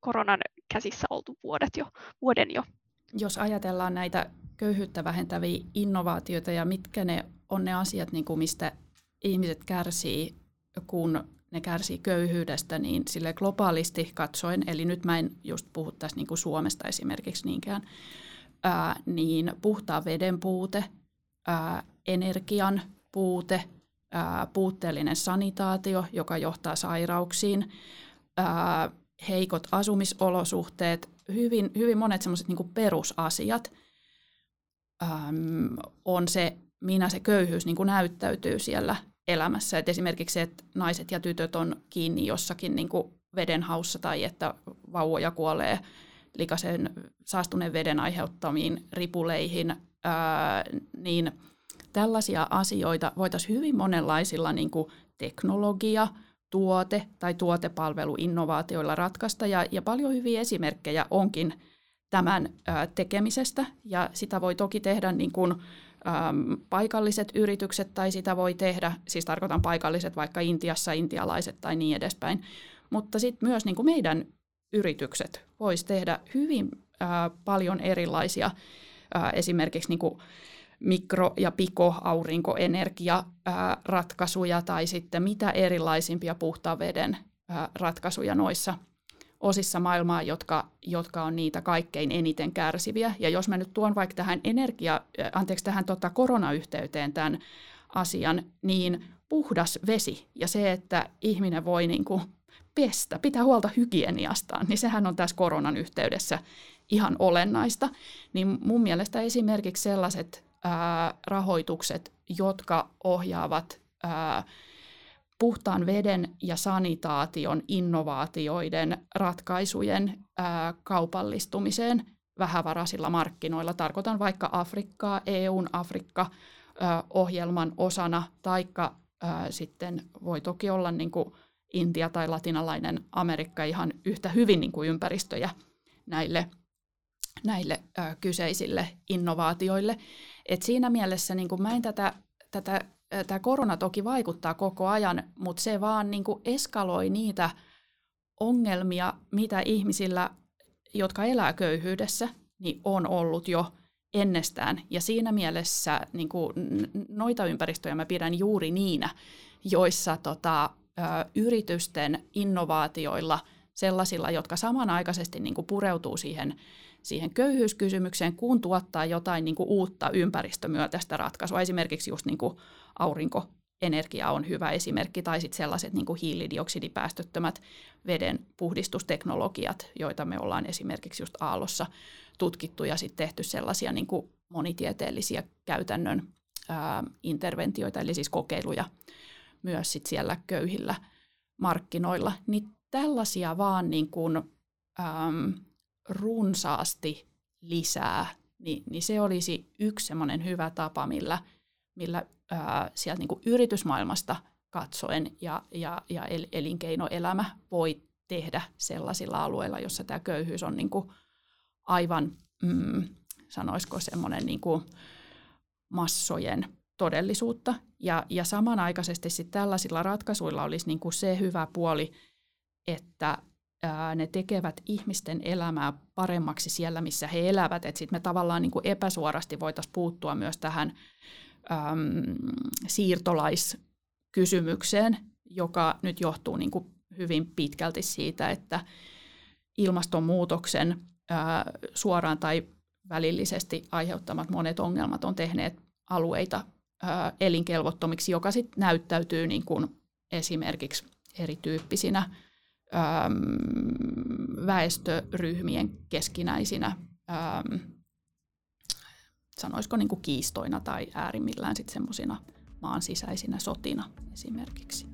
koronan käsissä oltu vuodet jo, vuoden jo? Jos ajatellaan näitä köyhyyttä vähentäviä innovaatioita ja mitkä ne on ne asiat, niin kuin mistä ihmiset kärsii, kun ne kärsii köyhyydestä, niin sille globaalisti katsoen, eli nyt mä en just puhu tässä niin kuin Suomesta esimerkiksi niinkään, ää, niin puhtaan veden puute, ää, energian puute, ää, puutteellinen sanitaatio, joka johtaa sairauksiin, ää, heikot asumisolosuhteet, hyvin, hyvin monet semmoiset niin perusasiat äm, on se, minä se köyhyys niin kuin näyttäytyy siellä elämässä. Et esimerkiksi se, että naiset ja tytöt on kiinni jossakin niin kuin vedenhaussa tai että vauvoja kuolee likaisen saastuneen veden aiheuttamiin ripuleihin, ää, niin tällaisia asioita voitaisiin hyvin monenlaisilla niin kuin teknologia, tuote tai tuotepalveluinnovaatioilla ratkaista. Ja, ja paljon hyviä esimerkkejä onkin tämän ää, tekemisestä, ja sitä voi toki tehdä niin kuin, äm, paikalliset yritykset, tai sitä voi tehdä, siis tarkoitan paikalliset vaikka Intiassa, intialaiset tai niin edespäin, mutta sitten myös niin kuin meidän yritykset voisi tehdä hyvin ää, paljon erilaisia, ää, esimerkiksi niin kuin mikro- ja piko-aurinkoenergiaratkaisuja tai sitten mitä erilaisimpia puhtaan veden ratkaisuja noissa osissa maailmaa, jotka, jotka on niitä kaikkein eniten kärsiviä. Ja jos mä nyt tuon vaikka tähän energia, anteeksi tähän tota koronayhteyteen tämän asian, niin puhdas vesi ja se, että ihminen voi niin kuin pestä, pitää huolta hygieniastaan, niin sehän on tässä koronan yhteydessä ihan olennaista. Niin mun mielestä esimerkiksi sellaiset ää, rahoitukset, jotka ohjaavat ää, puhtaan veden ja sanitaation innovaatioiden ratkaisujen ää, kaupallistumiseen vähävaraisilla markkinoilla. Tarkoitan vaikka Afrikkaa, EUn Afrikka-ohjelman osana, taikka ää, sitten voi toki olla niin kuin Intia tai latinalainen Amerikka ihan yhtä hyvin niin kuin ympäristöjä näille, näille ää, kyseisille innovaatioille. Et siinä mielessä niin kuin mä en tätä, tätä tämä korona toki vaikuttaa koko ajan, mutta se vaan niin kuin eskaloi niitä ongelmia, mitä ihmisillä, jotka elää köyhyydessä, niin on ollut jo ennestään. Ja siinä mielessä niin kuin, noita ympäristöjä mä pidän juuri niinä, joissa tota, yritysten innovaatioilla, sellaisilla, jotka samanaikaisesti niin kuin pureutuu siihen siihen köyhyyskysymykseen, kun tuottaa jotain niin kuin uutta ympäristömyötäistä ratkaisua. Esimerkiksi just niin kuin aurinkoenergia on hyvä esimerkki, tai sitten sellaiset niin kuin hiilidioksidipäästöttömät veden puhdistusteknologiat, joita me ollaan esimerkiksi just Aallossa tutkittu ja sitten tehty sellaisia niin kuin monitieteellisiä käytännön ää, interventioita, eli siis kokeiluja myös sit siellä köyhillä markkinoilla. Niin tällaisia vaan niin kuin, äm, runsaasti lisää, niin, niin se olisi yksi semmoinen hyvä tapa, millä, millä ää, sieltä niin kuin yritysmaailmasta katsoen ja, ja, ja el, elinkeinoelämä voi tehdä sellaisilla alueilla, jossa tämä köyhyys on niin kuin aivan, mm, sanoisiko semmoinen niin kuin massojen todellisuutta. Ja, ja samanaikaisesti sitten tällaisilla ratkaisuilla olisi niin kuin se hyvä puoli, että ää, ne tekevät ihmisten elämää paremmaksi siellä, missä he elävät. Sitten me tavallaan niin kuin epäsuorasti voitaisiin puuttua myös tähän äm, siirtolaiskysymykseen, joka nyt johtuu niin kuin hyvin pitkälti siitä, että ilmastonmuutoksen ää, suoraan tai välillisesti aiheuttamat monet ongelmat on tehneet alueita ää, elinkelvottomiksi, joka sitten näyttäytyy niin kuin esimerkiksi erityyppisinä äm, väestöryhmien keskinäisinä, äm, sanoisiko niin kuin kiistoina tai äärimmillään sitten semmoisina maan sisäisinä sotina esimerkiksi.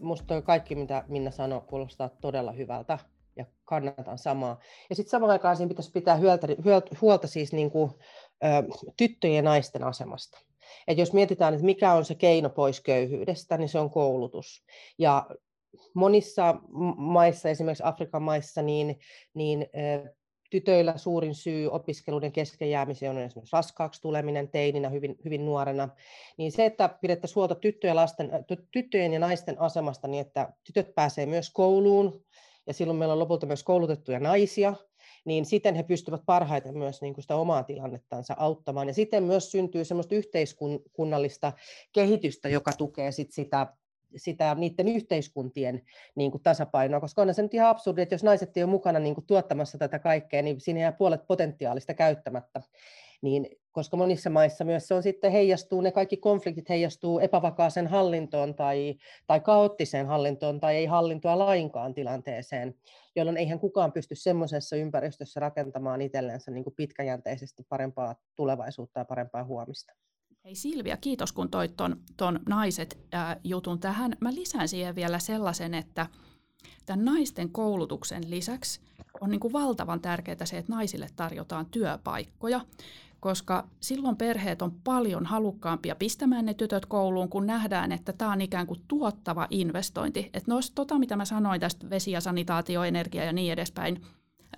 Musta kaikki, mitä Minna sanoi, kuulostaa todella hyvältä ja kannatan samaa. Ja sitten samaan aikaan siinä pitäisi pitää huolta, huolta siis niin kuin, ö, tyttöjen ja naisten asemasta. Et jos mietitään, että mikä on se keino pois köyhyydestä, niin se on koulutus. Ja monissa maissa, esimerkiksi Afrikan maissa, niin, niin tytöillä suurin syy opiskeluiden kesken jäämiseen on esimerkiksi raskaaksi tuleminen teininä hyvin, hyvin nuorena, niin se, että pidettäisiin huolta tyttöjen, lasten, tyttöjen ja naisten asemasta niin, että tytöt pääsee myös kouluun, ja silloin meillä on lopulta myös koulutettuja naisia, niin siten he pystyvät parhaiten myös niin kuin sitä omaa tilannettansa auttamaan. Ja siten myös syntyy semmoista yhteiskunnallista kehitystä, joka tukee sit sitä sitä niiden yhteiskuntien niin kuin tasapainoa, koska on se nyt ihan absurdi, että jos naiset ei ole mukana niin kuin tuottamassa tätä kaikkea, niin siinä jää puolet potentiaalista käyttämättä. Niin, koska monissa maissa myös se on sitten heijastuu, ne kaikki konfliktit heijastuu epävakaaseen hallintoon tai, tai kaoottiseen hallintoon tai ei hallintoa lainkaan tilanteeseen, jolloin eihän kukaan pysty semmoisessa ympäristössä rakentamaan itsellensä niin kuin pitkäjänteisesti parempaa tulevaisuutta ja parempaa huomista. Hei Silvia, kiitos kun toit ton, ton naiset ää, jutun tähän. Mä lisään siihen vielä sellaisen, että tämän naisten koulutuksen lisäksi on niin kuin valtavan tärkeää se, että naisille tarjotaan työpaikkoja, koska silloin perheet on paljon halukkaampia pistämään ne tytöt kouluun, kun nähdään, että tämä on ikään kuin tuottava investointi. Että no, tota, mitä mä sanoin tästä vesi- ja sanitaatio, energia ja niin edespäin,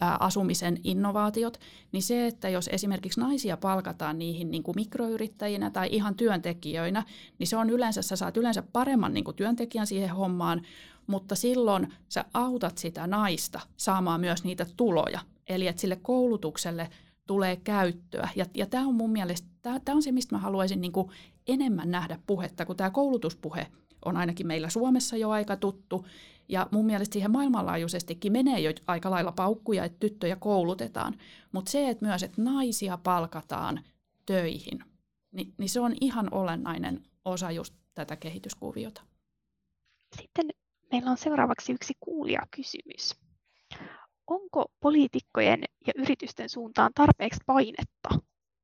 asumisen innovaatiot, niin se, että jos esimerkiksi naisia palkataan niihin niin kuin mikroyrittäjinä tai ihan työntekijöinä, niin se on yleensä, sä saat yleensä paremman niin kuin työntekijän siihen hommaan, mutta silloin sä autat sitä naista saamaan myös niitä tuloja. Eli että sille koulutukselle tulee käyttöä. Ja, ja tämä on mun mielestä, tämä on se, mistä mä haluaisin niin kuin enemmän nähdä puhetta, kun tämä koulutuspuhe on ainakin meillä Suomessa jo aika tuttu, ja mun mielestä siihen maailmanlaajuisestikin menee jo aika lailla paukkuja, että tyttöjä koulutetaan. Mutta se, että myös että naisia palkataan töihin, niin, niin se on ihan olennainen osa just tätä kehityskuviota. Sitten meillä on seuraavaksi yksi kuulijakysymys. Onko poliitikkojen ja yritysten suuntaan tarpeeksi painetta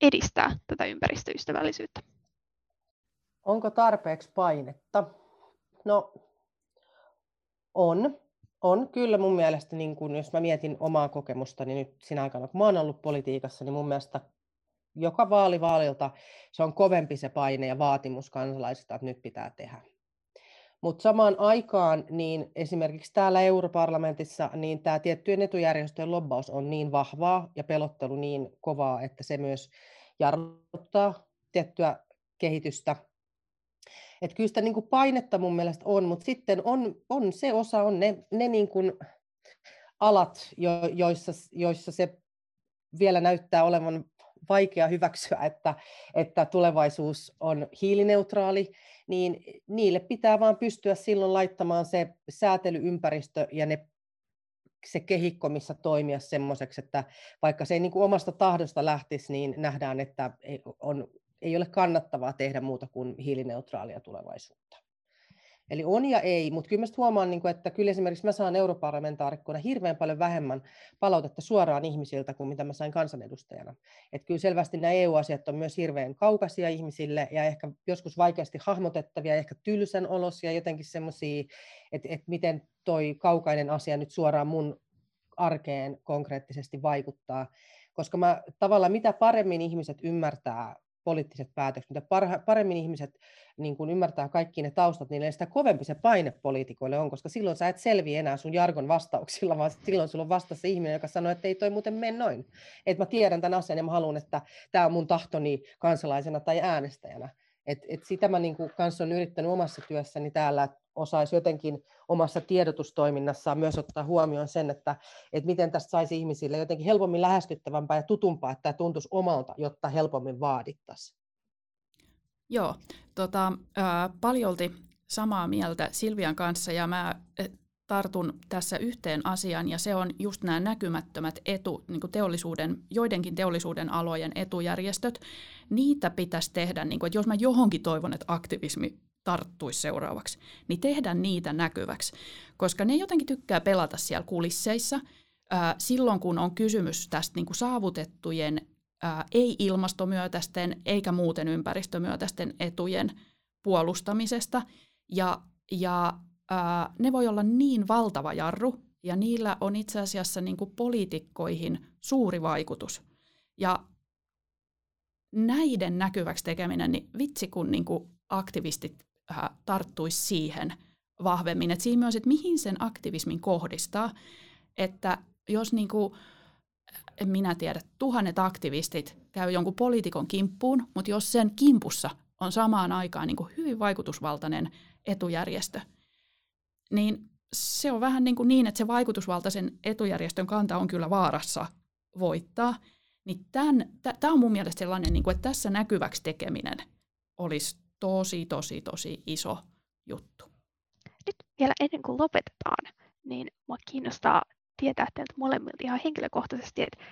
edistää tätä ympäristöystävällisyyttä? Onko tarpeeksi painetta? No on. On kyllä mun mielestä, niin kun, jos mä mietin omaa kokemustani nyt siinä aikana, kun mä oon ollut politiikassa, niin mun mielestä joka vaali vaalilta se on kovempi se paine ja vaatimus kansalaisilta, että nyt pitää tehdä. Mutta samaan aikaan niin esimerkiksi täällä europarlamentissa niin tämä tiettyjen etujärjestöjen lobbaus on niin vahvaa ja pelottelu niin kovaa, että se myös jarruttaa tiettyä kehitystä. Että kyllä sitä niin kuin painetta mun mielestä on, mutta sitten on, on se osa, on ne, ne niin kuin alat, jo, joissa, joissa se vielä näyttää olevan vaikea hyväksyä, että, että tulevaisuus on hiilineutraali, niin niille pitää vaan pystyä silloin laittamaan se säätelyympäristö ja ne se kehikko, missä toimia semmoiseksi, että vaikka se ei niin kuin omasta tahdosta lähtisi, niin nähdään, että on ei ole kannattavaa tehdä muuta kuin hiilineutraalia tulevaisuutta. Eli on ja ei, mutta kyllä mä huomaan, niin että kyllä esimerkiksi mä saan europarlamentaarikkona hirveän paljon vähemmän palautetta suoraan ihmisiltä kuin mitä mä sain kansanedustajana. Että kyllä selvästi nämä EU-asiat on myös hirveän kaukaisia ihmisille ja ehkä joskus vaikeasti hahmotettavia, ehkä tylsän olosia, jotenkin semmoisia, että, että miten toi kaukainen asia nyt suoraan mun arkeen konkreettisesti vaikuttaa. Koska mä tavallaan mitä paremmin ihmiset ymmärtää poliittiset päätökset, mitä paremmin ihmiset niin kun ymmärtää kaikki ne taustat, niin sitä kovempi se paine poliitikoille on, koska silloin sä et selviä enää sun jargon vastauksilla, vaan silloin sulla on vastassa ihminen, joka sanoo, että ei toi muuten mene noin. Että mä tiedän tämän asian ja mä haluan, että tämä on mun tahtoni kansalaisena tai äänestäjänä. Et, et sitä mä niin kuin kanssa olen yrittänyt omassa työssäni täällä, että osaisi jotenkin omassa tiedotustoiminnassaan myös ottaa huomioon sen, että, että miten tästä saisi ihmisille jotenkin helpommin lähestyttävämpää ja tutumpaa, että tämä tuntuisi omalta, jotta helpommin vaadittaisiin. Joo, tota, ää, paljolti samaa mieltä Silvian kanssa ja mä tartun tässä yhteen asiaan ja se on just nämä näkymättömät etu, niin kuin teollisuuden, joidenkin teollisuuden alojen etujärjestöt. Niitä pitäisi tehdä, niin kuin, että jos mä johonkin toivon, että aktivismi tarttuisi seuraavaksi, niin tehdä niitä näkyväksi, koska ne jotenkin tykkää pelata siellä kulisseissa ää, silloin, kun on kysymys tästä niin kuin saavutettujen ää, ei-ilmastomyötäisten eikä muuten ympäristömyötäisten etujen puolustamisesta. Ja, ja ää, ne voi olla niin valtava jarru, ja niillä on itse asiassa niin kuin poliitikkoihin suuri vaikutus. Ja näiden näkyväksi tekeminen, niin vitsi kun niin kuin aktivistit ää, tarttuisi siihen vahvemmin. Et siinä myös, että mihin sen aktivismin kohdistaa, että jos niin kuin, en minä tiedä, tuhannet aktivistit käy jonkun poliitikon kimppuun, mutta jos sen kimpussa on samaan aikaan niin kuin hyvin vaikutusvaltainen etujärjestö, niin se on vähän niin, kuin niin, että se vaikutusvaltaisen etujärjestön kanta on kyllä vaarassa voittaa. Niin tämä on mun mielestä sellainen, niin kuin, että tässä näkyväksi tekeminen olisi tosi, tosi, tosi iso juttu. Nyt vielä ennen kuin lopetetaan, niin mua kiinnostaa tietää teiltä molemmilta ihan henkilökohtaisesti, että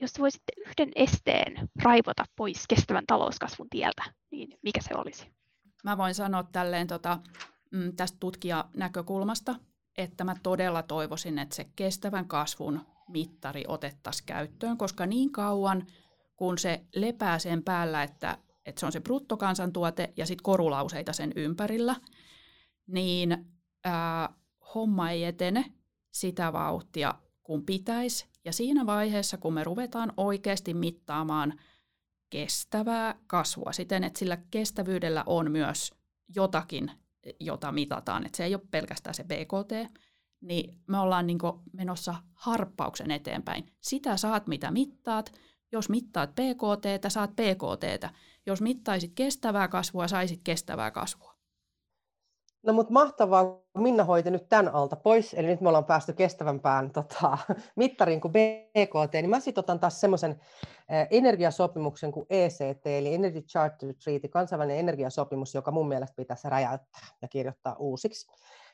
jos voisitte yhden esteen raivota pois kestävän talouskasvun tieltä, niin mikä se olisi? Mä voin sanoa tälleen tota, mm, tästä tutkijanäkökulmasta, että mä todella toivoisin, että se kestävän kasvun mittari otettaisiin käyttöön, koska niin kauan kun se lepää sen päällä, että, että se on se bruttokansantuote ja sitten korulauseita sen ympärillä, niin ää, homma ei etene sitä vauhtia kuin pitäisi. Ja siinä vaiheessa, kun me ruvetaan oikeasti mittaamaan kestävää kasvua siten, että sillä kestävyydellä on myös jotakin, jota mitataan, että se ei ole pelkästään se BKT, niin me ollaan niin menossa harppauksen eteenpäin. Sitä saat, mitä mittaat. Jos mittaat PKT, saat PKT. Jos mittaisit kestävää kasvua, saisit kestävää kasvua. No mutta mahtavaa, kun Minna hoiti nyt tämän alta pois, eli nyt me ollaan päästy kestävämpään tota, mittariin kuin BKT, niin mä sitten otan taas semmoisen energiasopimuksen kuin ECT, eli Energy Charter Treaty, kansainvälinen energiasopimus, joka mun mielestä pitäisi räjäyttää ja kirjoittaa uusiksi.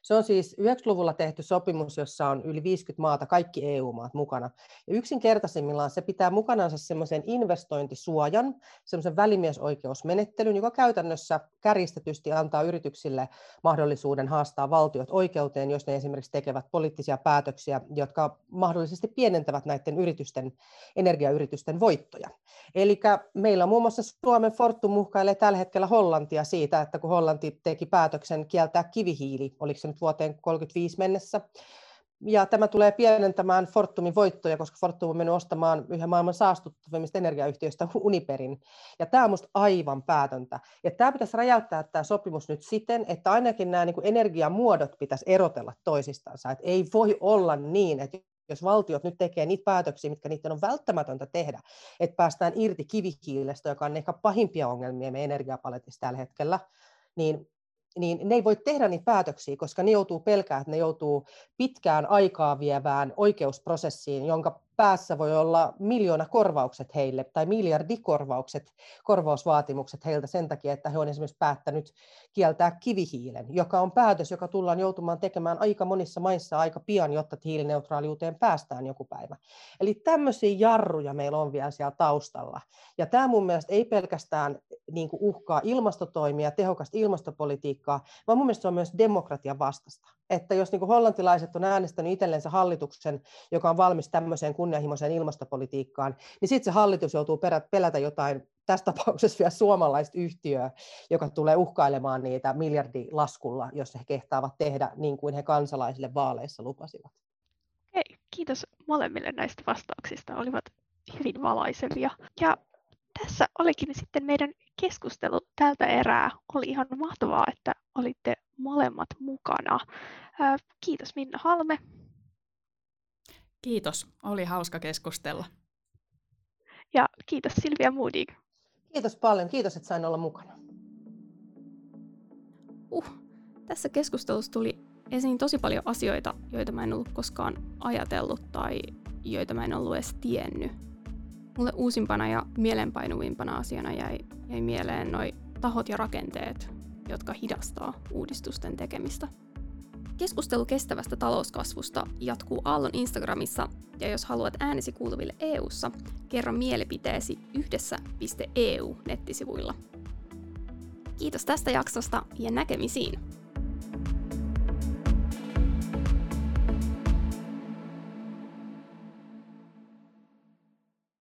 Se on siis 90-luvulla tehty sopimus, jossa on yli 50 maata, kaikki EU-maat mukana. Ja yksinkertaisimmillaan se pitää mukanansa semmoisen investointisuojan, semmoisen välimiesoikeusmenettelyn, joka käytännössä kärjistetysti antaa yrityksille mahdollisuuden haastaa valtiot oikeuteen, jos ne esimerkiksi tekevät poliittisia päätöksiä, jotka mahdollisesti pienentävät näiden yritysten, energiayritysten voittoja. Eli meillä muun muassa Suomen Fortum muhkailee tällä hetkellä Hollantia siitä, että kun Hollanti teki päätöksen kieltää kivihiili, oliko se nyt vuoteen 1935 mennessä, ja tämä tulee pienentämään Fortumin voittoja, koska Fortum on mennyt ostamaan yhden maailman saastuttavimmista energiayhtiöistä Uniperin. Ja tämä on minusta aivan päätöntä. Ja tämä pitäisi räjäyttää tämä sopimus nyt siten, että ainakin nämä niin energiamuodot pitäisi erotella toisistansa. Että ei voi olla niin, että jos valtiot nyt tekee niitä päätöksiä, mitkä niiden on välttämätöntä tehdä, että päästään irti kivihiilestä, joka on ehkä pahimpia ongelmia meidän energiapaletissa tällä hetkellä, niin niin ne ei voi tehdä niitä päätöksiä, koska ne joutuu pelkään, että ne joutuu pitkään aikaa vievään oikeusprosessiin, jonka päässä voi olla miljoona korvaukset heille tai miljardikorvaukset, korvausvaatimukset heiltä sen takia, että he on esimerkiksi päättänyt kieltää kivihiilen, joka on päätös, joka tullaan joutumaan tekemään aika monissa maissa aika pian, jotta hiilineutraaliuteen päästään joku päivä. Eli tämmöisiä jarruja meillä on vielä siellä taustalla. Ja tämä mun mielestä ei pelkästään niin kuin uhkaa ilmastotoimia, tehokasta ilmastopolitiikkaa, vaan mun mielestä se on myös demokratian vastasta. Että jos niin kuin hollantilaiset on äänestänyt itsellensä hallituksen, joka on valmis tämmöiseen kunnianhimoiseen ilmastopolitiikkaan, niin sitten se hallitus joutuu pelätä jotain, tässä tapauksessa vielä suomalaista yhtiöä, joka tulee uhkailemaan niitä miljardilaskulla, jos he kehtaavat tehdä niin kuin he kansalaisille vaaleissa lupasivat. Hei, kiitos molemmille näistä vastauksista, olivat hyvin valaisevia. Ja tässä olikin sitten meidän keskustelu tältä erää. Oli ihan mahtavaa, että olitte molemmat mukana. Kiitos Minna Halme. Kiitos, oli hauska keskustella. Ja kiitos Silvia Moodig. Kiitos paljon, kiitos että sain olla mukana. Uh, tässä keskustelussa tuli esiin tosi paljon asioita, joita mä en ollut koskaan ajatellut tai joita mä en ollut edes tiennyt. Mulle uusimpana ja mielenpainuvimpana asiana jäi, jäi mieleen noi tahot ja rakenteet, jotka hidastaa uudistusten tekemistä. Keskustelu kestävästä talouskasvusta jatkuu Aallon Instagramissa, ja jos haluat äänesi kuuluville EU:ssa, kerro mielipiteesi yhdessä.eu nettisivuilla. Kiitos tästä jaksosta ja näkemisiin!